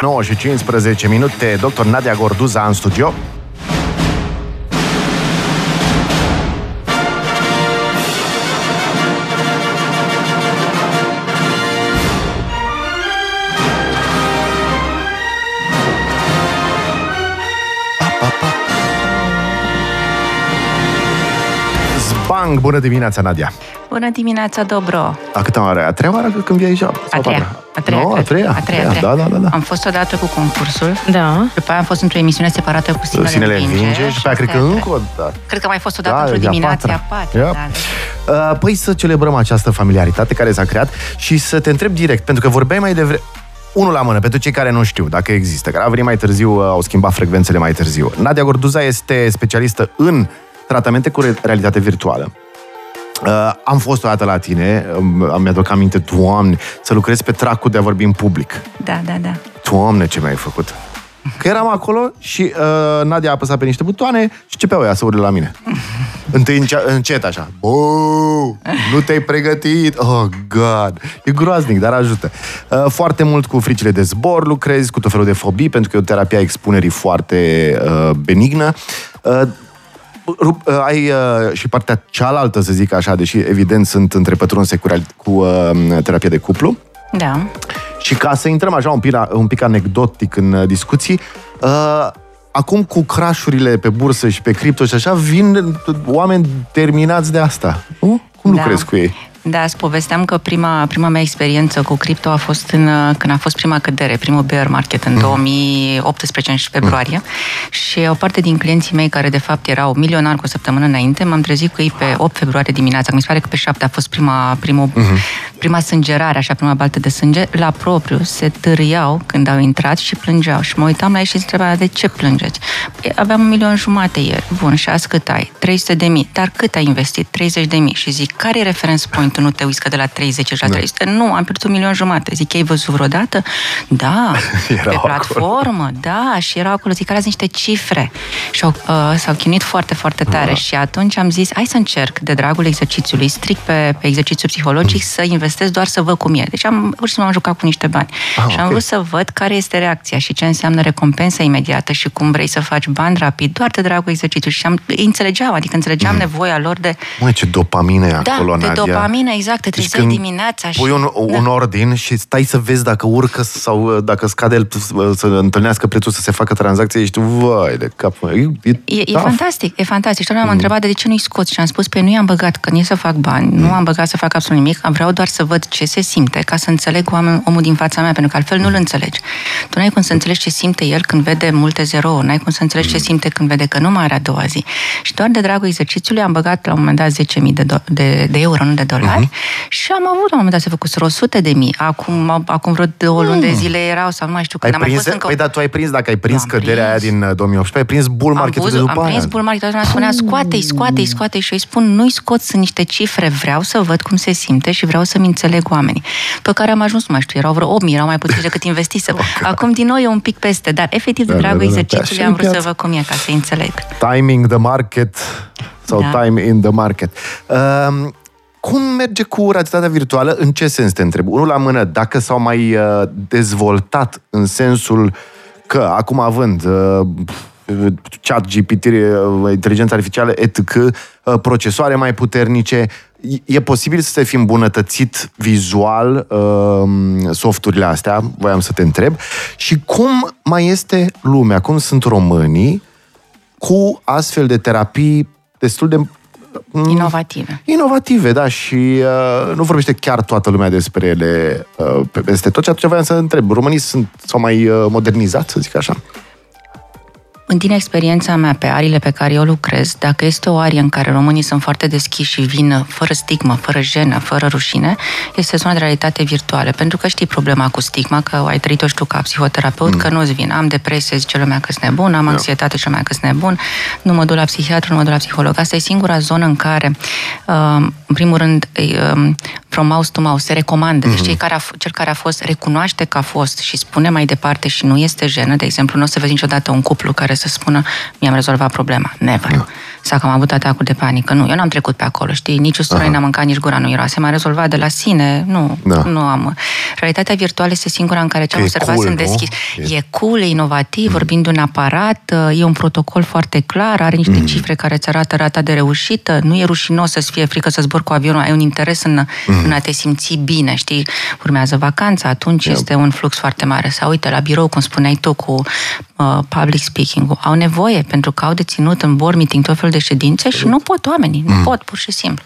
9 și 15 minute, doctor Nadia Gorduza în studio. Zbang! Bună dimineața, Nadia! Bună dimineața, Dobro! A câta oară? A treia oară când vii aici? A treia. A treia, no, a treia. A treia, a treia. Da, da, da, da. Am fost odată cu concursul. Da. După aia am fost într-o emisiune separată cu Sinele, Sinele Vinge. Vinge și după aia cred că încă o dată. Cred că mai fost odată Da, într-o e a dimineață, patra. a patra. Yep. Da, da. Uh, Păi să celebrăm această familiaritate care s-a creat și să te întreb direct, pentru că vorbeai mai devreme, unul la mână, pentru cei care nu știu, dacă există, care au venit mai târziu, uh, au schimbat frecvențele mai târziu. Nadia Gorduza este specialistă în tratamente cu re- realitate virtuală. Uh, am fost o dată la tine, um, mi-aduc aminte, Doamne, să lucrez pe tracul de a vorbi în public. Da, da, da. Doamne, ce mi-ai făcut! Că eram acolo și uh, Nadia a apăsat pe niște butoane și începeau ea să urle la mine. Întâi înce- încet așa. Bă, nu te-ai pregătit. Oh, God. E groaznic, dar ajută. Uh, foarte mult cu fricile de zbor lucrezi, cu tot felul de fobii, pentru că e o terapie a expunerii foarte uh, benignă. Uh, rup- uh, ai uh, și partea cealaltă, să zic așa, deși evident sunt întrepătrunse cu, real- cu uh, terapie de cuplu. Da. Și ca să intrăm așa un pic, un pic anecdotic în uh, discuții, uh, acum cu crashurile pe bursă și pe cripto și așa, vin oameni terminați de asta. Nu? Cum Da. lucrezi cu ei? Da, îți povesteam că prima, prima mea experiență cu cripto a fost în, uh, când a fost prima cădere, primul bear market în 2018, în februarie. Și o parte din clienții mei, care de fapt erau milionari cu o săptămână înainte, m-am trezit cu ei pe 8 februarie dimineața. Mi se pare că pe 7 a fost prima, primul, prima sângerare, așa, prima baltă de sânge. La propriu se târiau când au intrat și plângeau. Și mă uitam la ei și întrebam, de ce plângeți? Păi, aveam un milion jumate ieri. Bun, și azi cât ai? 300 de mii. Dar cât ai investit? 30 de mii. Și zic, care e reference point-ul? Nu te uiți că de la 30 la 300? Nu, am pierdut un milion jumate. Zic, ai văzut vreodată? Da. Erau pe acolo. platformă, da. Și erau acolo, zic, alea niște cifre. Și au, uh, s-au chinuit foarte, foarte tare. Și atunci am zis, hai să încerc, de dragul exercițiului, strict pe, pe exercițiu psihologic, să investesc doar să văd cum e. Deci am, pur și simplu am jucat cu niște bani. Ah, și am ok. vrut să văd care este reacția și ce înseamnă recompensa imediată și cum vrei să faci bani rapid, doar de dragul exercițiului. Și am, îi înțelegeam, adică înțelegeam nevoia lor de Mă, ce dopamină e da, acolo, de Nadia. dopamină, exact, te trezeai când dimineața și... pui un, un da. ordin și stai să vezi dacă urcă sau uh, dacă scade el, să întâlnească prețul să se facă tranzacție, ești, vai de cap. mă, E, e, E, e tough. fantastic, e fantastic. Și toată m-a întrebat de ce nu-i scoți și am spus, pe nu i-am băgat, că nu e să fac bani, nu am băgat să fac absolut nimic, vreau doar să văd ce se simte, ca să înțeleg oameni, omul din fața mea, pentru că altfel nu-l înțelegi. Tu n-ai cum să înțelegi ce simte el când vede multe zerouri, n-ai cum să înțelegi ce simte când vede că nu mai are a doua zi. Și doar de dragul exercițiului am băgat la un moment dat 10.000 de, do- de, de euro, nu de dolari, și am avut la un moment dat să făcuseră 100 de mii. Acum, acum vreo două luni de zile erau, sau nu mai știu Ai când am mai prins, fost încă... păi da, tu ai prins, dacă ai prins Am căderea aia prins. din uh, 2018, ai prins bull Am, marketul de văzut, după am aia. prins bull market, toată lumea spunea, scoate-i, scoate-i, scoate-i și eu îi spun, nu-i scot, sunt niște cifre, vreau să văd cum se simte și vreau să-mi înțeleg oamenii. Pe care am ajuns, nu mai știu, erau vreo 8.000, erau mai puțin decât investisem. Acum din nou e un pic peste, dar efectiv de Da, da, dragul da, da. exercițiului Așa am e vrut să piața. văd cum e, ca să înțeleg. Timing the market sau Da. time in the market. Um, cum merge cu realitatea virtuală? În ce sens te întreb? Unul la mână, dacă s-au mai uh, dezvoltat în sensul că, acum având uh, chat GPT, uh, inteligența artificială, etc., uh, procesoare mai puternice, e- e posibil să se fi îmbunătățit vizual uh, softurile astea? Voiam să te întreb. Și cum mai este lumea? Cum sunt românii cu astfel de terapii destul de mm, Inovative. inovative, da, și uh, nu vorbește chiar toată lumea despre ele uh, pe- peste tot. Și atunci voiam să întreb, românii sunt, s-au mai uh, modernizat, să zic așa? În din experiența mea pe arile pe care eu lucrez, dacă este o arie în care românii sunt foarte deschiși și vin fără stigmă, fără jenă, fără rușine, este zona de realitate virtuală. Pentru că știi problema cu stigma, că ai trăit-o și tu ca psihoterapeut, mm. că nu-ți vin. Am depresie, zice lumea că sunt nebun, am anxietate, zice lumea că sunt nebun, nu mă duc la psihiatru, nu mă duc la psiholog. Asta e singura zonă în care, uh, în primul rând, uh, from mouse to mouse, se recomandă. Deci cei care a, f- cel care a fost recunoaște că a fost și spune mai departe și nu este jenă, de exemplu, nu o să vezi niciodată un cuplu care să spună mi-am rezolvat problema. Never. Sau că am avut atacul de panică. Nu, eu n-am trecut pe acolo, știi? Nici usturoi n-am mâncat, nici gura nu era. Se m-a rezolvat de la sine. Nu, Da. nu am. Realitatea virtuală este singura în care ce Că am e observat cool, sunt nu? deschis. E- E cool, e inovativ, vorbim de un aparat, e un protocol foarte clar, are niște cifre care îți arată rata de reușită, nu e rușinos să-ți fie frică să zbor cu avionul, ai un interes în, în a te simți bine, știi? Urmează vacanța, atunci este un flux foarte mare. Sau uite, la birou, cum spuneai tu, cu uh, public speaking au nevoie, pentru că au de ținut în board meeting tot felul de ședințe și nu pot oamenii, nu pot, pur și simplu.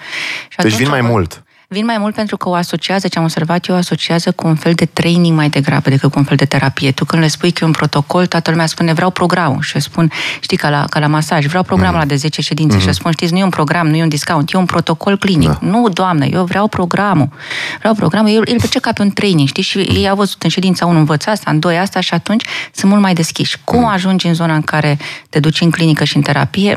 Și Deci atunci vin mai au- mult. Vin mai mult pentru că o asociază, ce am observat eu, o asociază cu un fel de training mai degrabă decât cu un fel de terapie. Tu când le spui că e un protocol, toată lumea spune vreau programul și eu spun, știi, ca la, ca la masaj, vreau programul Mm. ăla de 10 ședințe și eu spun, știți, nu e un program, nu e un discount, e un protocol clinic. Da. Nu, doamnă, eu vreau programul. Vreau programul, el, el face ca pe un training, știi, și ei au văzut în ședința 1 învăț asta, în 2 asta și atunci sunt mult mai deschiși. Cum ajungi în zona în care te duci în clinică și în terapie?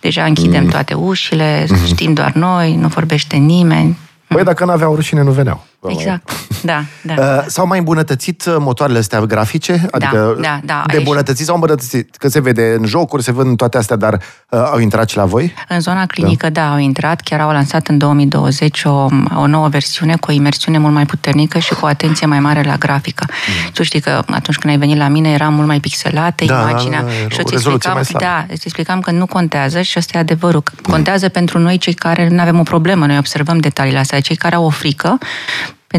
Deja închidem toate ușile, știm doar noi, nu vorbește nimeni. Păi dacă n-aveau rușine, nu veneau. Exact, da, da. Uh, s-au mai îmbunătățit uh, motoarele astea grafice? Adică da, da, de aici- îmbunătățit sau îmbunătățit? Că se vede în jocuri, se văd în toate astea, dar uh, au intrat și la voi? În zona clinică, da. da, au intrat, chiar au lansat în 2020 o, o nouă versiune cu o imersiune mult mai puternică și cu o atenție mai mare la grafică. Mm. Tu știi că atunci când ai venit la mine era mult mai pixelată Da, imaginea da, da, era și o îți rezoluție explicam, mai slabă. da, îți explicam că nu contează și ăsta e adevărul. că Contează pentru noi cei care nu avem o problemă, noi observăm detaliile astea, cei care au o frică,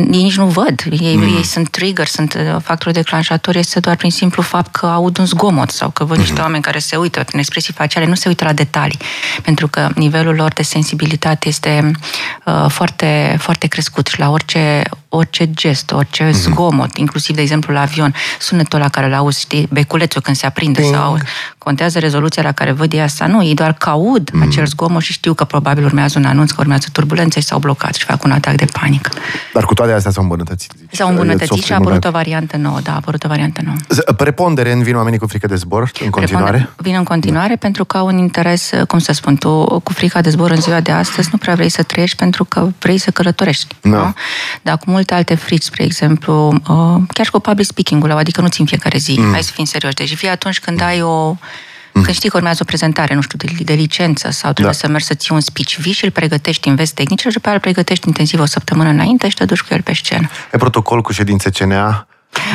ei nici nu văd. Ei, mm. ei sunt trigger, sunt uh, factorul declanșator, este doar prin simplu fapt că aud un zgomot sau că văd niște oameni care se uită prin expresii faciale, nu se uită la detalii, pentru că nivelul lor de sensibilitate este uh, foarte, foarte crescut și la orice, orice gest, orice zgomot, inclusiv, de exemplu, la avion, sunetul la care îl auzi, știi, beculețul când se aprinde Ting. sau contează rezoluția la care văd ei asta. Nu, ei doar că aud mm. acel zgomot și știu că probabil urmează un anunț, că urmează turbulențe și s-au blocat și fac un atac de panică. Dar cu toate astea s-au îmbunătățit. zici. S-au îmbunătățit Softul și a apărut o îmbunătățit. variantă nouă, da, a apărut o variantă nouă. Z- Preponderen vin oamenii cu frică de zbor în continuare? Răspunde- Vin în continuare da. pentru că au un interes, cum să spun, tu cu frica de zbor în ziua de astăzi nu prea vrei să trăiești pentru că vrei să călătorești. Da. Nu? Dar cu multe alte frici, spre exemplu, uh, chiar și cu public speaking-ul, adică nu ți în fiecare zi, mm. hai să fim serioși. Deci fie atunci când ai o când știi că urmează o prezentare, nu știu, de, de licență sau trebuie Da. să mergi să ții un speech, vii și îl pregătești, înveți tehnici și după aia îl pregătești intensiv o săptămână înainte și te duci cu el pe scenă. Ai protocol cu ședințe CNA?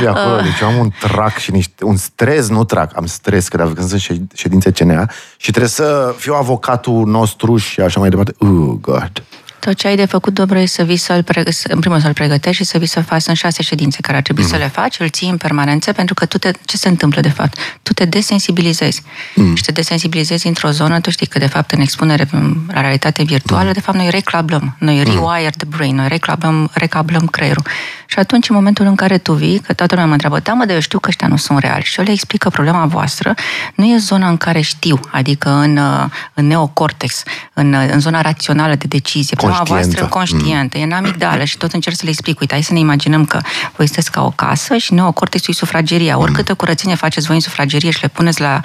E acolo, Uh. deci eu am un trac și niște, un stres, nu trac, am stres când, când sunt șed- ședințe CNA și trebuie să fiu avocatul nostru și așa mai departe. Uh, God. Tot ce ai de făcut, Dobro, e să vii să-l pregă- să- în primul rând să-l pregătești și să vii să faci în șase ședințe care ar trebui mm. să le faci, îl ții în permanență, pentru că tu te, ce se întâmplă de fapt? Tu te desensibilizezi. Mm. Și te desensibilizezi într-o zonă, tu știi că de fapt în expunere m, la realitate virtuală, mm. de fapt noi reclablăm, noi rewire the brain, noi reclablăm, recablăm creierul. Și atunci, în momentul în care tu vii, că toată lumea mă întreabă, da, mă, dar eu știu că ăștia nu sunt reali. Și eu le explic că problema voastră nu e zona în care știu, adică în, uh, în neocortex, în, uh, în zona rațională de decizie. Problema Conștientă. voastră conștientă, mm. e în amigdală și tot încerc să le explic. Uite, hai să ne imaginăm că voi sunteți ca o casă și neocortexul e sufrageria. Oricâtă curățenie faceți voi în sufragerie și le puneți la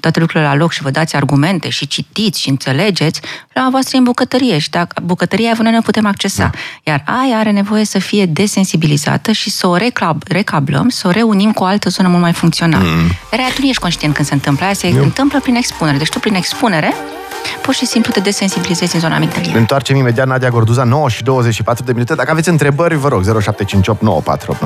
toate lucrurile la loc și vă dați argumente și citiți și înțelegeți, problema voastră e în bucătărie și dacă bucătăria aia noi ne putem accesa. Iar aia are nevoie să fie desensibilizată și să o reclab, recablăm, să o reunim cu o altă zonă mult mai funcțională. Mm. Iar aia tu nu ești conștient când se întâmplă, aia se Eu. întâmplă prin expunere. Deci tu prin expunere pur și simplu te desensibilizezi în zona Ne amigdaliei. întoarcem imediat, Nadia Gorduza, 9 și 24 de minute. Dacă aveți întrebări, vă rog, 0758 94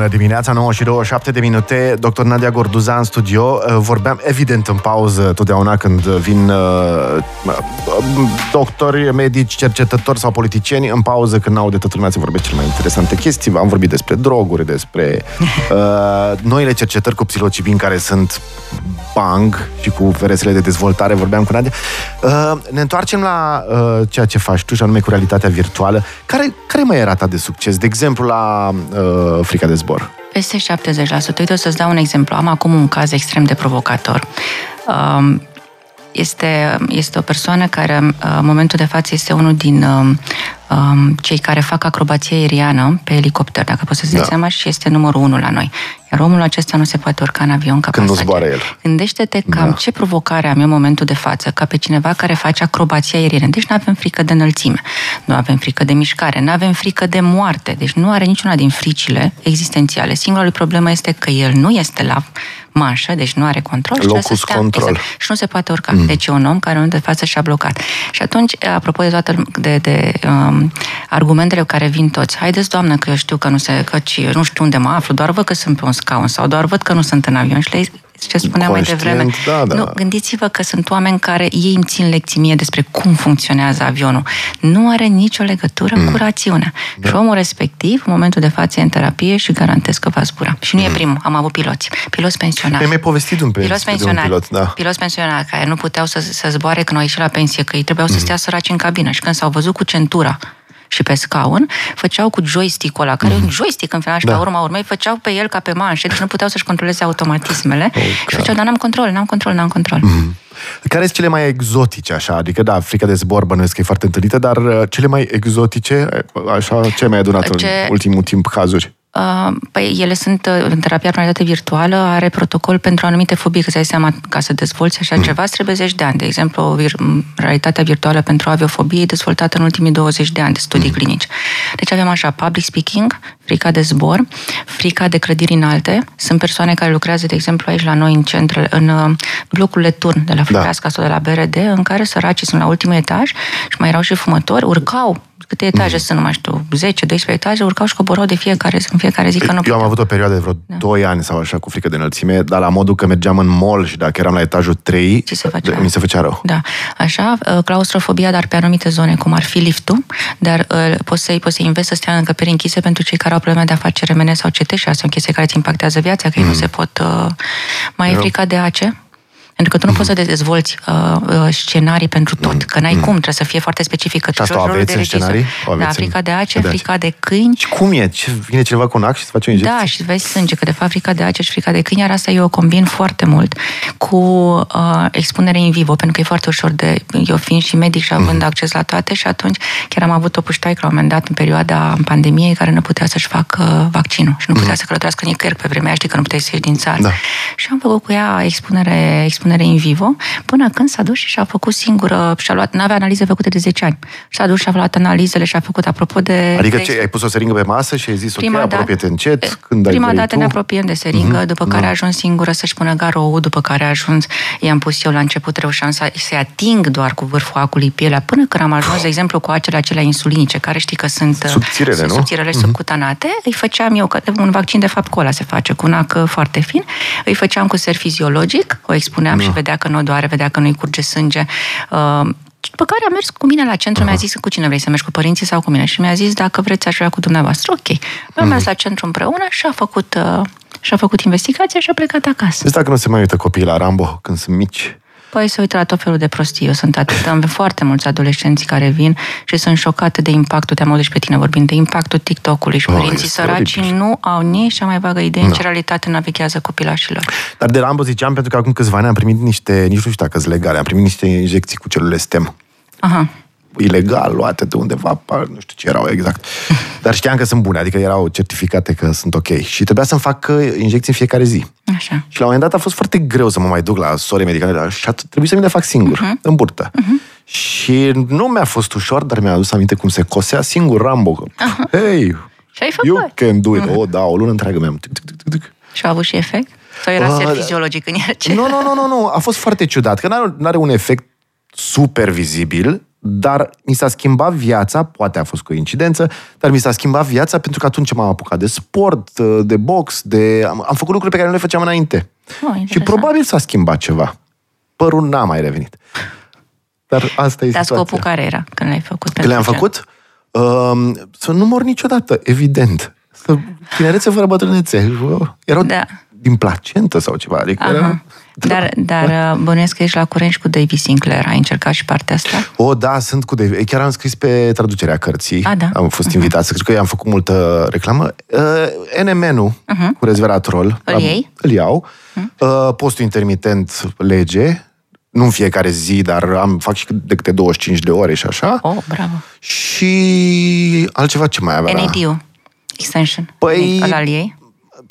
Bună dimineața, 9 și 27 de minute. Dr. Nadia Gorduza în studio. Uh, Vorbeam evident în pauză totdeauna când vin uh, uh, doctori, medici, cercetători sau politicieni. În pauză când aude toată lumea se vorbește cele mai interesante chestii. Am vorbit despre droguri, despre uh, noile cercetări cu psilocibin care sunt bang și cu ferestrele de dezvoltare. Vorbeam cu Nadia. Uh, ne întoarcem la uh, ceea ce faci tu și anume cu realitatea virtuală. Care, care mai e rata de succes? De exemplu, la uh, frica de zbor. Peste 70%. Uite, o să-ți dau un exemplu. Am acum un caz extrem de provocator. Um, Este, este o persoană care, uh, în momentul de față, este unul din um, um, cei care fac acrobație aeriană pe elicopter, dacă poți să-ți dai Da. seama, și este numărul unu la noi. Iar omul acesta nu se poate urca în avion ca Când nu pasager. zboară el. Gândește-te cam Da. ce provocare am eu în momentul de față, ca pe cineva care face acrobații aeriene. Deci nu avem frică de înălțime, nu avem frică de mișcare, nu avem frică de moarte. Deci nu are niciuna din fricile existențiale. Singura lui problemă este că el nu este la manșă, deci nu are control. și trebuie Locus să stea, control. Exact, și nu se poate urca. Mm. Deci e un om care în momentul de față și-a blocat. Și atunci, apropo de toate de, de um, argumentele care vin toți, haideți, doamnă, că eu știu că nu se, că ci, nu știu unde mă aflu, doar văd că sunt pe un scaun sau doar văd că nu sunt în avion și le ce spuneam mai Conștient, devreme. da, da. Nu, gândiți-vă că sunt oameni care ei îmi țin lecții mie despre cum funcționează avionul. Nu are nicio legătură mm. cu rațiunea. Da. Și omul respectiv, în momentul de față, e în terapie și garantez că va zbura. Și nu mm. e primul, am avut piloți. Piloți pensionari. Mi-ai mai povestit de un, pe, Piloți de un pensionari, pilot, da. piloți pensionari care nu puteau să, să zboare când au ieșit la pensie, că ei trebuiau Mhm. să stea săraci în cabină și când s-au văzut cu centura și pe scaun, făceau cu joystick-ul ăla, care e un joystick în final și Mhm. Da. la urma urmei, făceau pe el ca pe manșe, deci nu puteau să-și controleze automatismele Oh, și făceau, dar n-am control, n-am control, n-am control. Mhm. Care sunt cele mai exotice, așa? Adică, da, frica de zbor bănuiesc că e foarte întâlnită, dar uh, cele mai exotice, așa, ce ai mai adunat Ce- în ultimul timp cazuri? Uh, Păi ele sunt uh, în terapia prin realitate virtuală, are protocol pentru anumite fobii, că să ai seama, ca să dezvolți așa Mm. ceva, îți trebuie zeci de ani. De exemplu, vir- realitatea virtuală pentru aviofobie e dezvoltată în ultimii 20 de ani de studii Mm. clinici. Deci avem așa, public speaking, frica de zbor, frica de clădiri înalte. Sunt persoane care lucrează, de exemplu, aici la noi în centrele, în uh, blocurile turn de la Fripeasca sau de la BRD, în care săracii sunt la ultimul etaj și mai erau și fumători, urcau câte etaje Mhm. sunt, nu mai știu, 10-12 etaje, urcau și coborau de fiecare, în fiecare zi că nu Eu am puteau. avut o perioadă de vreo da. 2 ani sau așa cu frică de înălțime, dar la modul că mergeam în mall și dacă eram la etajul 3, Ți se făcea? mi se făcea rău. Da, așa, uh, claustrofobia, dar pe anumite zone, cum ar fi liftul, dar uh, poți să-i, poți să înveți să stea în încăperi închise pentru cei care au probleme de a face remene sau CT și asta e o chestie care îți impactează viața, că ei nu se pot... Uh, mai e Eu- frica de ace? Pentru că tu nu poți să dezvolți uh, uh, scenarii pentru tot, că n-ai cum, trebuie să fie foarte specific. Că tu asta joci o rolul aveți de în regizor. scenarii? O Da, aveți în- frica de ace, de ace. frica de câini, Și cum e? Ce, vine cineva cu un ac și îți face o injecție? da, și vezi sânge, că de fapt frica de ace și frica de câini, iar asta eu o combin foarte mult cu uh, expunere in vivo, pentru că e foarte ușor de... Eu fiind și medic și având acces la toate și atunci chiar am avut o puștoaică la un moment dat în perioada pandemiei care nu putea să-și facă vaccinul și nu putea să călătorească nicăieri pe vremea aia, știi că nu puteai să ieși din țară. Da. Și am făcut cu ea expunere, expunere in vivo, până când s-a dus și și-a făcut singură, și-a luat, n-avea analize făcute de 10 ani. Și-a dus și-a luat analizele și-a făcut, apropo de... Adică de ce, ai pus o seringă pe masă și ai zis, ok, apropie-te încet, când ai prima vrei dată tu? ne apropiem de seringă, uh-huh. după care a ajuns singură să-și pună garou, după care a ajuns, i-am pus eu la început, reușeam să, să ating doar cu vârful acului pielea, până când am ajuns, de exemplu, cu acele acelea insulinice, care știi că sunt Subțirele, sunt nu? subțirele uh-huh. subcutanate, îi făceam eu, că un vaccin de fapt cu ăla se face, cu un ac foarte fin, îi făceam cu ser fiziologic, o expuneam Da. și vedea că nu doare, vedea că nu-i curge sânge, uh, după care a mers cu mine la centru, mi-a zis cu cine vrei să mergi, cu părinții sau cu mine? Și mi-a zis, dacă vreți, aș vrea cu dumneavoastră. Ok. Am mers la centru împreună și a făcut, uh, și a făcut investigația și a plecat acasă. Vezi dacă nu se mai uită copiii la Rambo când sunt mici? Păi se uită la tot felul de prostii. Eu sunt atât, am foarte mulți adolescenți care vin și sunt șocate de impactul, te-am auzit și pe tine vorbind, de impactul TikTok-ului și Oh, părinții este săraci oribil. nu au nici cea mai vagă idee în ce realitate navighează copilașilor. Dar de Rambo ziceam pentru că acum câțiva ani am primit niște, nici nu știu dacă sunt legale, am primit niște injecții cu celule STEM. Aha. Ilegal, luate de undeva, par- nu știu ce erau exact. Dar știam că sunt bune, adică erau certificate că sunt ok. Și trebuia să-mi fac uh, injecții în fiecare zi. Așa. Și la un moment dat a fost foarte greu să mă mai duc la sore medicale și a trebuit să mi le fac singur, uh-huh. în burtă. Uh-huh. Și nu mi-a fost ușor, dar mi-a adus aminte cum se cosea singur Rambo. Uh-huh. Hey, Și ai you făcut. can do it. Uh-huh. Oh, da, o lună întreagă mi-am... tic, tic, tic, tic. Și a avut și efect? Sau era Ah, ser da. fiziologic în el? Ce? Nu, nu, nu, nu, nu. A fost foarte ciudat, că n-are, n-are un efect super vizibil, dar mi s-a schimbat viața, poate a fost coincidență, dar mi s-a schimbat viața pentru că atunci m-am apucat de sport, de box, de... Am, am făcut lucruri pe care nu le făceam înainte. Oh, și interesant. probabil s-a schimbat ceva. Părul n-a mai revenit. Dar asta e Dar situația. scopul care era când l-ai făcut? Că le-am Pentru ce? făcut? Um, să nu mor niciodată, evident. Să tinerețe fără bătrânețe. Erau Da. Din placentă sau ceva. Adică Aha. era... Dar, dar uh, bănuiesc că ești la curent și cu David Sinclair. Ai încercat și partea asta? O, da, sunt cu David. Chiar am scris pe traducerea cărții. A, da. Am fost invitat să cred că i-am făcut multă reclamă. Uh, NMN-ul Mhm. cu resveratrol. Îl am- iei? Îl iau. Uh, postul intermitent lege. Nu în fiecare zi, dar am, fac și de câte 25 de ore și așa. Oh, bravo. Și altceva ce mai avea? NADU. Extension. Păi- Ăla al ei?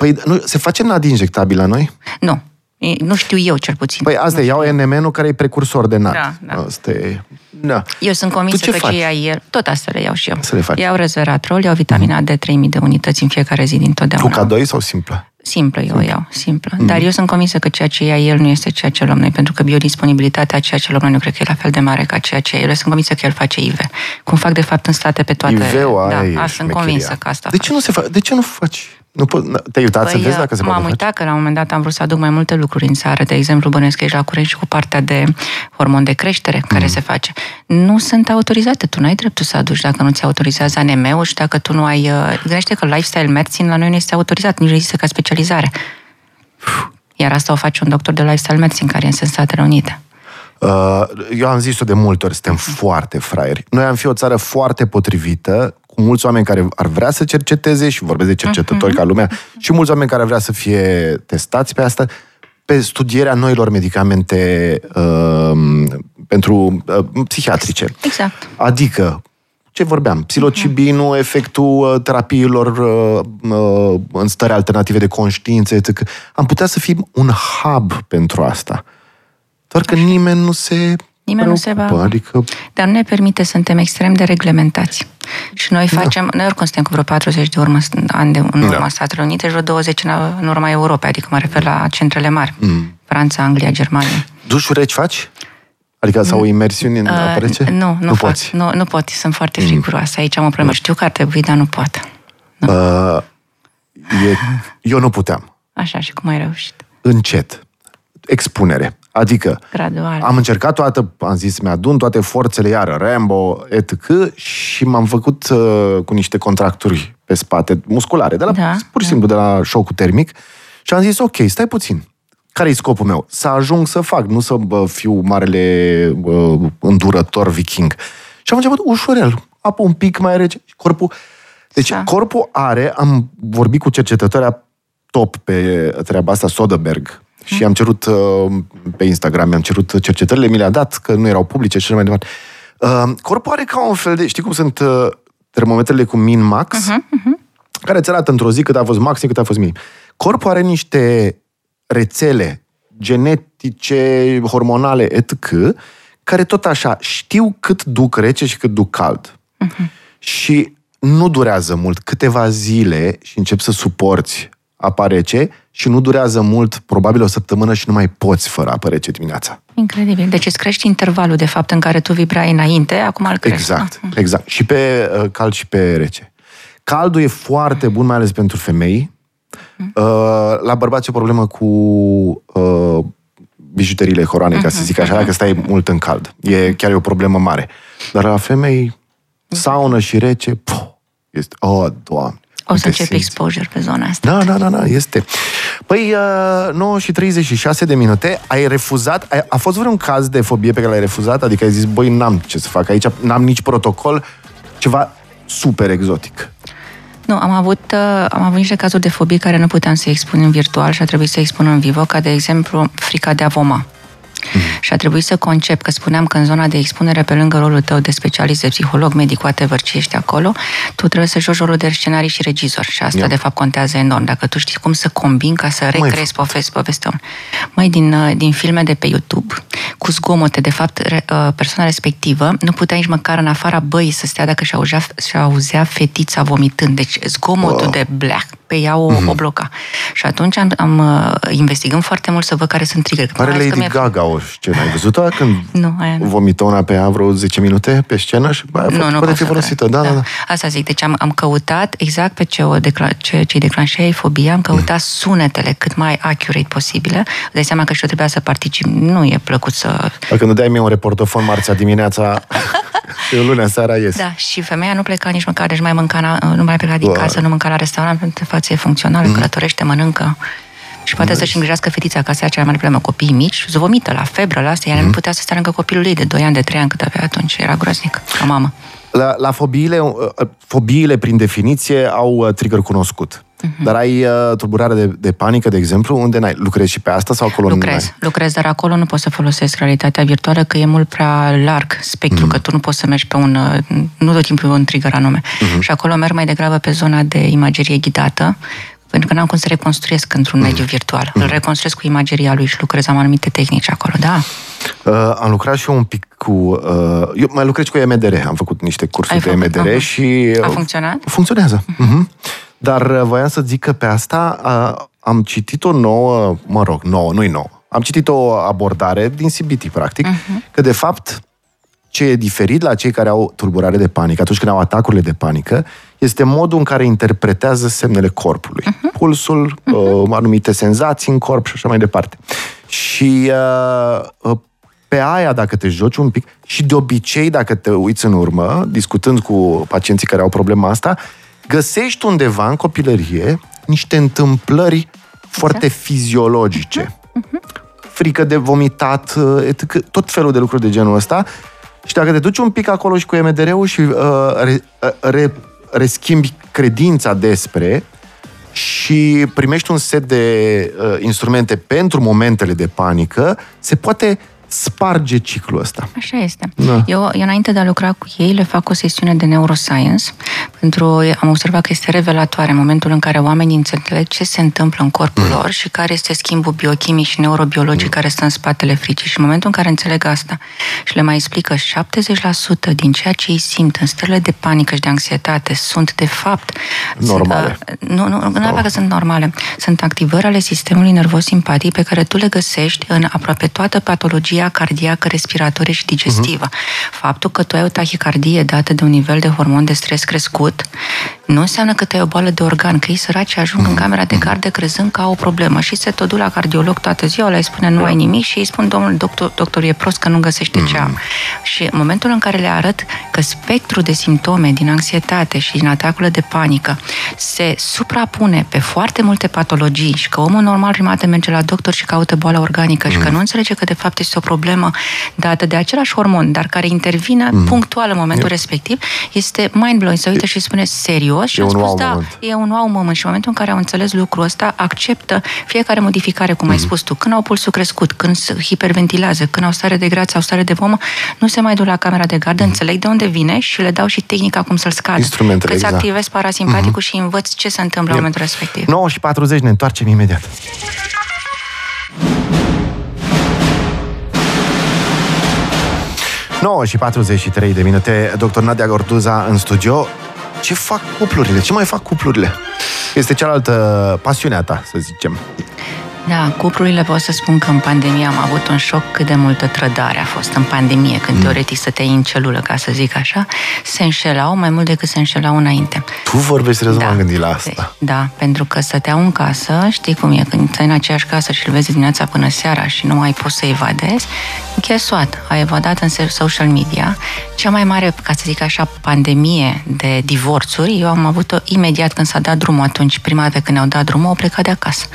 Păi nu, se face NAD injectabil la noi? Nu. E- Nu știu eu, cel puțin. Păi asta nu e, iau NMN-ul care e precursor de NAD. Da, da. Asta e... Da. Eu sunt Tu convinsă ce că faci? ce ia el, tot asta le iau și eu. Să le faci. Mhm. Iau resveratrol, iau vitamina D 3000 de unități în fiecare zi din Cu totdeauna. K2 sau simplă? Simplă eu o iau, simplă. Mhm. Dar eu sunt convinsă că ceea ce ia el nu este ceea ce luăm noi, pentru că biodisponibilitatea a ceea ce luăm noi nu cred că e la fel de mare ca ceea ce ia el. Eu sunt convinsă că el face IV. Cum fac de fapt în state pe toate. IV-ul da, aia e a, sunt șmecheria. convinsă că asta De fac. ce nu se fa- De ce nu faci? Nu po- te-ai uitat să vezi dacă se m-am poate face? uitat că la un moment dat am vrut să aduc mai multe lucruri în țară. De exemplu, bănuiesc că ești la curent și cu partea de hormon de creștere care Mm. se face. Nu sunt autorizate. Tu nu ai dreptul să aduci dacă nu ți autorizează ANM-ul și dacă tu nu ai... uh, Gândește că lifestyle medicine la noi nu este autorizat, nici nu există ca specializare. Iar asta o face un doctor de lifestyle medicine care e în Statele Unite. Uh, eu am zis-o de multe ori, suntem foarte fraieri. Noi am fi o țară foarte potrivită, cu mulți oameni care ar vrea să cerceteze și vorbesc de cercetători ca lumea, și mulți oameni care ar vrea să fie testați pe asta, pe studierea noilor medicamente uh, pentru uh, psihiatrice. Exact. Adică, ce vorbeam, psilocibinul, efectul uh, terapiilor uh, uh, în stări alternative de conștiință, etc. Am putea să fim un hub pentru asta. Doar că nimeni nu se Nimeni nu se preocupă, va- Adică, Dar nu ne permite, suntem extrem de reglementați. Și noi facem, noi oricum suntem cu vreo 40 de urmă, ani de, în urma Da. Statele Unite și vreo 20 în, în urma Europei, adică mă refer la centrele mari. Mm. Franța, Anglia, Germania. dușuri reci faci? Adică sau imersiuni în apă rece? Uh, nu, nu, nu fac. poți. Nu, nu pot, sunt foarte friguroasă. Aici am o problemă. Știu că ar trebui, dar nu pot. Uh, e, eu nu puteam. Așa, și cum ai reușit? Încet. Expunere. Adică Gradual. Am încercat toată, am zis, mi-adun toate forțele, iară, Rambo, etc. Și m-am făcut uh, cu niște contracturi pe spate, musculare, de la, Da, pur și simplu de la șocul termic. Și am zis, ok, stai puțin. Care e scopul meu? Să ajung să fac, nu să bă, fiu marele bă, îndurător viking. Și am început ușurel, apă un pic mai rece. și Corpul... Deci Da. corpul are, am vorbit cu cercetătoarea top pe treaba asta, Soderberg, și am cerut uh, pe Instagram, mi-am cerut cercetările, mi le-a dat, că nu erau publice și așa mai departe. Uh, corpul are ca un fel de, știi cum sunt uh, termometrele cu min-max, care îți arată într-o zi cât a fost maxim, cât a fost minim. Corpul are niște rețele genetice, hormonale, etc., care tot așa știu cât duc rece și cât duc cald. Și nu durează mult, câteva zile și începi să suporți apa rece și nu durează mult, probabil o săptămână și nu mai poți fără apă rece dimineața. Incredibil. Deci îți crești intervalul, de fapt, în care tu vibrai înainte, acum îl crești. Exact, exact. Și pe uh, cald și pe rece. Caldul e foarte bun, mai ales pentru femei. Uh, la bărbați e o problemă cu uh, bijuteriile coroane, ca să zic așa, dacă stai mult în cald. E chiar e o problemă mare. Dar la femei, saună și rece, puh, este... Oh, doamne! O să te încep simți. exposure pe zona asta. Da, da, da, da, este. Păi, uh, 9 și 36 de minute, ai refuzat, ai, a fost vreun caz de fobie pe care l-ai refuzat? Adică ai zis, băi, n-am ce să fac aici, n-am nici protocol, ceva super exotic. Nu, am avut, uh, am avut niște cazuri de fobie care nu puteam să expun în virtual și a trebuit să expun în vivo, ca de exemplu frica de a voma. Și a trebuit să concep, că spuneam că în zona de expunere, pe lângă rolul tău de specialist, de psiholog, medic, whatever, ce ești acolo, tu trebuie să joci rolul de scenarii și regizor. Și asta, Ia. de fapt, contează enorm. Dacă tu știi cum să combini ca să recreezi povesti, povestea unui. Mai din, uh, din filme de pe YouTube, cu zgomote, de fapt, re- uh, persoana respectivă nu putea nici măcar în afara băii să stea dacă și auzea, și auzea fetița vomitând. Deci zgomotul Wow. de bleac pe ea o, o bloca. Și atunci am, am uh, investigăm foarte mult să văd care sunt trigger. Pare Lady Gaga o scenă. Ai văzut-o când Nu, aia nu. vomită una pe ea vreo 10 minute pe scenă și bă, aia Nu, nu poate pot fi să folosită. cred. Da, da, da. Asta zic, deci am, am căutat exact pe ce, o decla- ce, ce declanșeai fobia, am căutat Mm. sunetele cât mai accurate posibile. Îți dai seama că și eu trebuia să particip. Nu e plăcut să... Dacă nu dai mie un reportofon marțea dimineața, eu lunea seara ies. Da, și femeia nu pleca nici măcar, deci mai mânca, la- nu mai pleca din Doar. casă, nu mânca la restaurant, pentru că față e funcțională, Mm. călătorește, mănâncă. Și poate să-și îngrijească fetița, ca să ia cea mai mare problemă. Copiii mici, zvomită la febră, la asta, ea Mm. nu putea să stea lângă copilul ei de 2 ani, de 3 ani cât avea atunci. Era groaznic, ca mamă. La, la fobiile, uh, fobiile, prin definiție, au uh, trigger cunoscut. Mhm. Dar ai uh, tulburare de, de panică, de exemplu, unde n-ai? Lucrezi și pe asta sau acolo nu Lucrez, ai? lucrez, dar acolo nu pot să folosesc realitatea virtuală, că e mult prea larg spectru, Mhm. că tu nu poți să mergi pe un, uh, nu tot timpul un trigger anume. Mhm. Și acolo merg mai degrabă pe zona de imagerie ghidată, pentru că n-am cum să reconstruiesc într-un mediu virtual. Îl reconstruiesc cu imageria lui și lucrez, am anumite tehnici acolo, da. Uh, am lucrat și eu un pic cu... Uh, eu mai lucrez cu EMDR, am făcut niște cursuri Ai de făcut, EMDR aha. și... A uh, funcționat? Funcționează. Uh-huh. Dar uh, voiam să zic că pe asta uh, am citit o nouă, mă rog, nouă, nu-i nouă. Am citit o abordare din CBT, practic, uh-huh. că de fapt ce e diferit la cei care au tulburare de panică, atunci când au atacurile de panică, este modul în care interpretează semnele corpului. Uh-huh. Pulsul, uh-huh. uh, anumite senzații în corp și așa mai departe. Și uh, uh, pe aia, dacă te joci un pic, și de obicei, dacă te uiți în urmă, discutând cu pacienții care au problema asta, găsești undeva în copilărie niște întâmplări foarte fiziologice. Frică de vomitat, uh, etc., tot felul de lucruri de genul ăsta. Și dacă te duci un pic acolo și cu EMDR-ul și uh, re, uh, re, reschimbi credința despre și primești un set de uh, instrumente pentru momentele de panică, se poate sparge ciclul ăsta. Așa este. Da. Eu, eu, înainte de a lucra cu ei, le fac o sesiune de neuroscience, pentru am observat că este revelatoare în momentul în care oamenii înțeleg ce se întâmplă în corpul mm. lor și care este schimbul biochimic și neurobiologic mm. care stă în spatele fricii. Și în momentul în care înțeleg asta și le mai explică 70% din ceea ce ei simt în stările de panică și de anxietate sunt, de fapt... Normale. Sunt, uh, nu, nu, nu neapărat că sunt normale. Sunt activări ale sistemului nervos simpatic pe care tu le găsești în aproape toată patologia cardiacă, respiratorie și digestivă. Uh-huh. Faptul că tu ai o tahicardie dată de un nivel de hormon de stres crescut nu înseamnă că tu ai o boală de organ, că ei săraci ajung în camera de gardă crezând că au o problemă și se tot duc la cardiolog toată ziua, le spune nu ai nimic și îi spun domnul doctor, doctor e prost că nu găsește ce am. Și în momentul în care le arăt că spectrul de simptome din anxietate și din atacurile de panică se suprapune pe foarte multe patologii și că omul normal prima dată merge la doctor și caută boala organică și că nu înțelege că de fapt este o problemă dată de același hormon, dar care intervine mm. punctual în momentul E- este. respectiv, este mind-blowing. Se uită și spune serios și E am un spus, wow da, moment. e un wow moment. Și în momentul în care au înțeles lucrul ăsta, acceptă fiecare modificare, cum ai Mhm. spus tu. Când au pulsul crescut, când se hiperventilează, când au stare de grație, au stare de vomă, nu se mai duc la camera de gardă, înțeleg de unde vine și le dau și tehnica cum să-l scadă. Mhm. Instrumentele, Că-ți exact. activezi parasimpaticul și învăț ce se întâmplă în momentul respectiv. 9 și 40 ne întoarcem imediat. Nouă și 43 de minute, doctor Nadia Gorduza în studio. Ce fac cuplurile? Ce mai fac cuplurile? Este cealaltă pasiune a ta, să zicem. Da, cuplurile pot să spun că în pandemie am avut un șoc cât de multă trădare a fost în pandemie, când mm. teoretic stăteai în celulă, ca să zic așa, se înșelau mai mult decât se înșelau înainte. Tu vorbești serios, da. m-am gândit la asta. Da, pentru că stăteau în casă, știi cum e, când stai în aceeași casă și îl vezi dimineața până seara și nu mai poți să evadezi, guess what? A evadat în social media. Cea mai mare, ca să zic așa, pandemie de divorțuri, eu am avut-o imediat când s-a dat drumul atunci, prima dată când ne-au dat drumul, au plecat de acasă.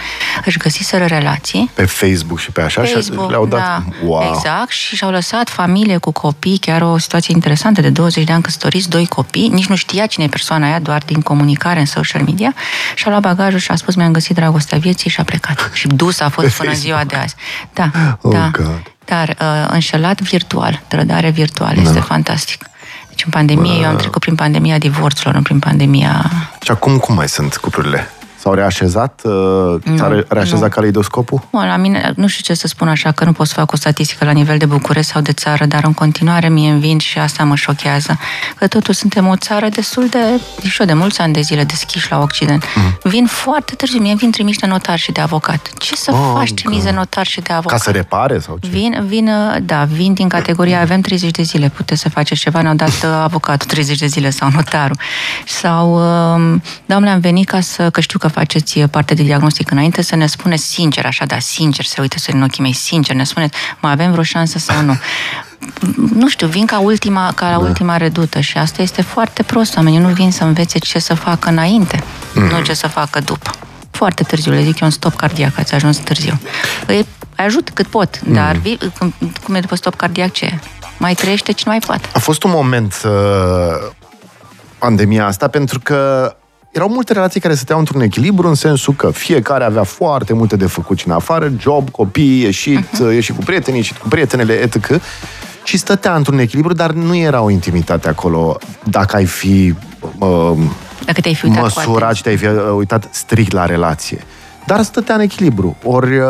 Își găsiseră relații, Pe Facebook și pe așa Facebook, și le-au dat... da, wow. exact, și și-au lăsat familie cu copii, chiar o situație interesantă, de 20 de ani căsătoriți, doi copii, nici nu știa cine e persoana aia, doar din comunicare în social media, și-a luat bagajul și a spus, mi-am găsit dragostea vieții și a plecat. Și dus a fost Pe până în ziua de azi. Da, Oh, da. God. Dar uh, înșelat virtual, trădare virtuală, este fantastic. Deci în pandemie, eu am trecut prin pandemia divorțurilor, nu prin pandemia... Și acum cum mai sunt cuplurile? S-au reașezat? Uh, S-a re- reașezat nu. caleidoscopul? Bun, la mine, nu știu ce să spun așa, că nu pot să fac o statistică la nivel de București sau de țară, dar în continuare mie îmi vin și asta mă șochează, că totuși suntem o țară destul de, și eu de mulți ani de zile deschiși la Occident. Mm. Vin foarte târziu, mie îmi vin trimiși de notar și de avocat. Ce să Oh, faci trimis de notar și de avocat? Ca să repare sau ce? Vin, vin, da, vin din categoria avem 30 de zile, puteți să faceți ceva, ne-au dat uh, avocatul 30 de zile sau notarul. Sau, um, domnule, am venit ca să, că știu că faceți uh, parte de diagnostic înainte, să ne spuneți sincer, așa, da, sincer, se uită să în ochii mei, sincer, ne spuneți, mai avem vreo șansă sau nu. Nu știu, vin ca ultima, ca la da. ultima redută și asta este foarte prost. Oamenii nu vin să învețe ce să facă înainte, mm. nu ce să facă după. Foarte târziu, le zic eu un stop cardiac, ați ajuns târziu. Îi ajut cât pot, dar vi, cum, cum e după stop cardiac ce? Mai trăiește cine mai poate. A fost un moment uh, pandemia asta pentru că erau multe relații care stăteau într-un echilibru în sensul că fiecare avea foarte multe de făcut și în afară, job, copii, ieșit, uh-huh. ieșit cu prietenii, ieșit cu prietenele, etc. Și stătea într-un echilibru, dar nu era o intimitate acolo dacă ai fi uh, Dacă te-ai fi uitat măsurat și te-ai fi uh, uitat strict la relație. Dar stătea în echilibru. Ori, uh,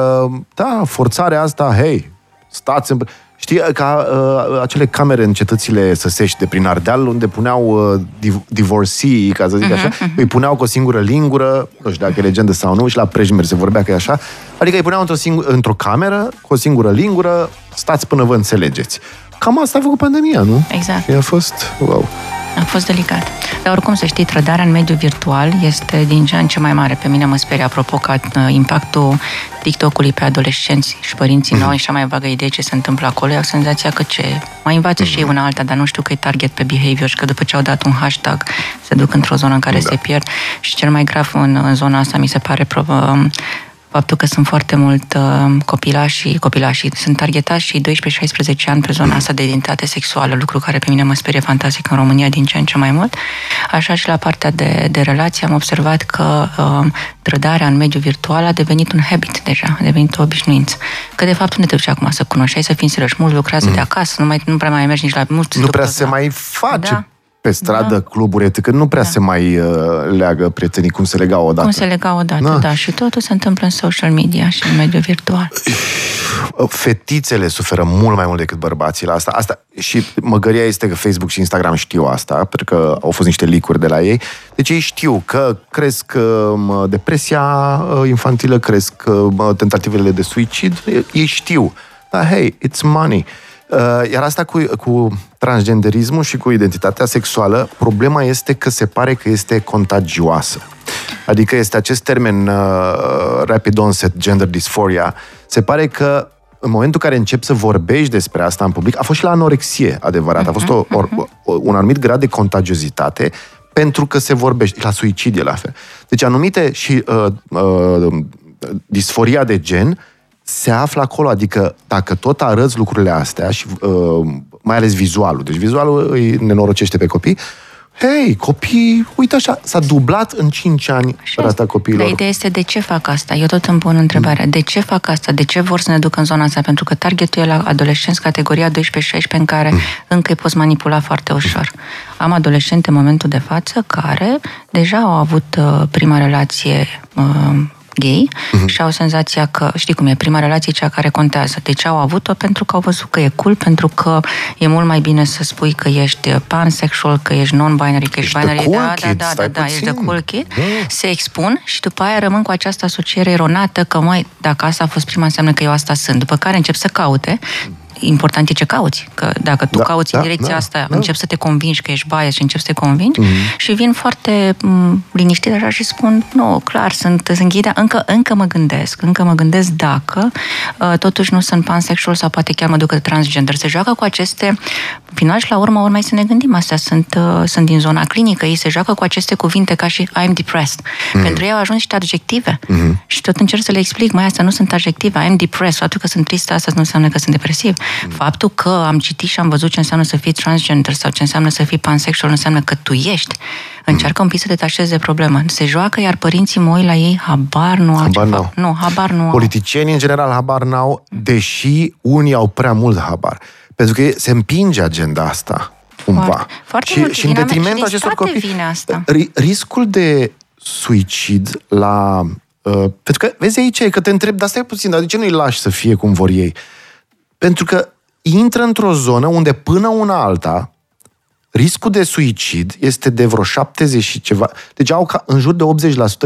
da, forțarea asta, hei, stați în... Știi, ca uh, acele camere în cetățile săsești de prin Ardeal, unde puneau uh, div- divorții, ca să zic uh-huh, așa, uh-huh. îi puneau cu o singură lingură, nu știu dacă e legendă sau nu, și la Prejmer se vorbea că e așa, adică îi puneau într-o, singur, într-o cameră, cu o singură lingură, stați până vă înțelegeți. Cam asta a făcut pandemia, nu? Exact. Și a fost, wow. A fost delicat. Dar oricum să știi, trădarea în mediul virtual este din ce în ce mai mare. Pe mine mă sperie, apropo, că uh, impactul TikTok-ului pe adolescenți și părinții mm-hmm. noi și mai vagă idee ce se întâmplă acolo, au senzația că ce mai învață mm-hmm. și ei mhm. una alta, dar nu știu că e target pe behavior și că după ce au dat un hashtag se duc într-o zonă în care da. se pierd. Și cel mai grav în, în zona asta mi se pare uh, faptul că sunt foarte mult uh, copilași, copilași sunt targetați și 12-16 ani pe zona asta de identitate sexuală, lucru care pe mine mă sperie fantastic în România din ce în ce mai mult. Așa și la partea de, de relație am observat că uh, trădarea în mediul virtual a devenit un habit deja, a devenit o obișnuință. Că de fapt nu te duci acum să cunoști, să fii serios, mulți lucrează mm. de acasă, nu, mai, nu prea mai mergi nici la mulți. Nu prea se mai face da pe stradă, da. cluburi, că nu prea da. se mai uh, leagă prietenii cum se legau odată. Cum se legau odată, da. da. Și totul se întâmplă în social media și în mediul virtual. Fetițele suferă mult mai mult decât bărbații la asta. asta. Și măgăria este că Facebook și Instagram știu asta, pentru că au fost niște licuri de la ei. Deci ei știu că cresc uh, depresia uh, infantilă, cresc uh, tentativele de suicid. Ei știu. Dar, hey, it's money. Uh, iar asta cu, cu transgenderismul și cu identitatea sexuală, problema este că se pare că este contagioasă. Adică este acest termen uh, rapid onset gender dysphoria. Se pare că în momentul în care începi să vorbești despre asta în public, a fost și la anorexie, adevărat, a fost o, o, un anumit grad de contagiozitate pentru că se vorbește, la suicid e la fel. Deci anumite și uh, uh, disforia de gen se află acolo, adică dacă tot arăți lucrurile astea și uh, mai ales vizualul, deci vizualul îi nenorocește pe copii, Hei, copii, uite așa, s-a dublat în 5 ani așa. rata copiilor. Dar ideea este de ce fac asta? Eu tot îmi pun întrebarea. Mm. De ce fac asta? De ce vor să ne ducă în zona asta? Pentru că targetul e la adolescenți categoria 12-16 în care mm. încă îi poți manipula foarte ușor. Am adolescente în momentul de față care deja au avut uh, prima relație uh, gay uh-huh. și au senzația că, știi cum e, prima relație e cea care contează. De ce au avut-o? Pentru că au văzut că e cool, pentru că e mult mai bine să spui că ești pansexual, că ești non-binary, că ești, ești binary. Cool da, kid, da, da, da, da, ești de cool kid. Da. Se expun și după aia rămân cu această asociere eronată că, mai dacă asta a fost prima, înseamnă că eu asta sunt. După care încep să caute important e ce cauți. Că dacă tu da, cauți da, în direcția da, asta, da. începi să te convingi că ești bias și începi să te convingi mm-hmm. și vin foarte m- liniștit așa și spun, nu, clar, sunt, sunt ghidea, încă, încă mă gândesc, încă mă gândesc dacă uh, totuși nu sunt pansexual sau poate chiar mă duc transgender. Se joacă cu aceste, final și la urmă, urmai să ne gândim, astea sunt, uh, sunt din zona clinică, ei se joacă cu aceste cuvinte ca și I'm depressed. Mm-hmm. Pentru ei au ajuns niște adjective mm-hmm. și tot încerc să le explic, mai astea nu sunt adjective, I'm depressed, faptul că sunt tristă, asta nu înseamnă că sunt depresiv. Faptul că am citit și am văzut ce înseamnă să fii transgender sau ce înseamnă să fii pansexual înseamnă că tu ești. Încearcă un pic să detașezi de problemă. Se joacă, iar părinții moi la ei habar nu au habar ceva. N-au. Nu, habar nu Politicienii în general habar n-au, deși unii au prea mult habar. Pentru că se împinge agenda asta cumva. Foarte, foarte și, mult. și în detrimentul acestor copii. Vine asta. Riscul de suicid la... Uh, pentru că, vezi aici, că te întreb, dar stai puțin, dar de ce nu-i lași să fie cum vor ei? Pentru că intră într-o zonă unde până una alta riscul de suicid este de vreo 70 și ceva. Deci au ca, în jur de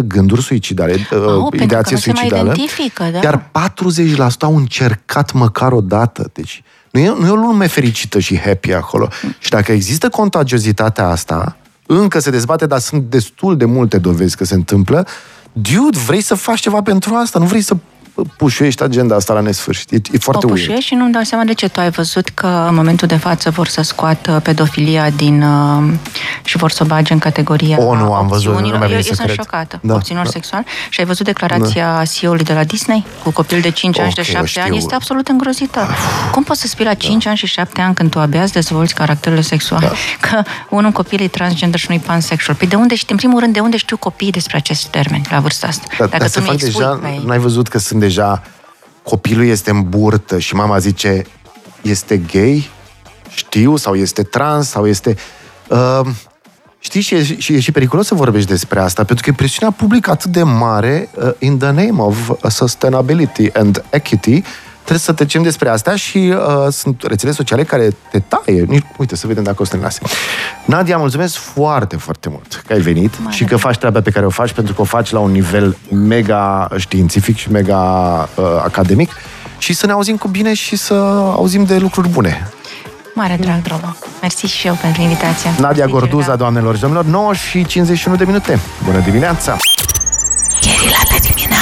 80% gânduri suicidale, oh, uh, ideație suicidală. Da. Iar 40% au încercat măcar o dată. Deci nu e, nu e o lume fericită și happy acolo. Mm. Și dacă există contagiozitatea asta, încă se dezbate, dar sunt destul de multe dovezi că se întâmplă, dude, vrei să faci ceva pentru asta, nu vrei să pușuiești agenda asta la nesfârșit. E, e foarte o pușuiești și nu-mi dau seama de ce tu ai văzut că în momentul de față vor să scoată pedofilia din uh, și vor să o bage în categoria O, nu am văzut, nu mai Eu, eu sunt cred. șocată. Da, Opțiunilor da. sexual. Și ai văzut declarația da. CEO-ului de la Disney cu copil de 5 okay, ani și de 7 ani? Este absolut îngrozită. Cum poți să spui la 5 da. ani și 7 ani când tu abia îți dezvolți caracterele sexuale? Da. Că unul copil e transgender și nu e pansexual. Păi de unde știi, în primul rând, de unde știu copiii despre acest termen la vârsta asta? Da, Dacă tu nu deja, n-ai văzut că sunt deja copilul este în burtă și mama zice este gay, știu, sau este trans, sau este... Uh, Știi, și e, și e și periculos să vorbești despre asta, pentru că e presiunea publică atât de mare uh, in the name of uh, sustainability and equity, trebuie să trecem despre asta și uh, sunt rețele sociale care te taie. Nici, uite, să vedem dacă o să ne lase. Nadia, mulțumesc foarte, foarte mult că ai venit Mare și că faci treaba pe care o faci, pentru că o faci la un nivel mega științific și mega uh, academic și să ne auzim cu bine și să auzim de lucruri bune. Mare drag, Drogo. Mersi și eu pentru invitația. Nadia Mersi, Gorduza, Gherila. doamnelor și domnilor, 9 și 51 de minute. Bună dimineața! Gherila de dimineață.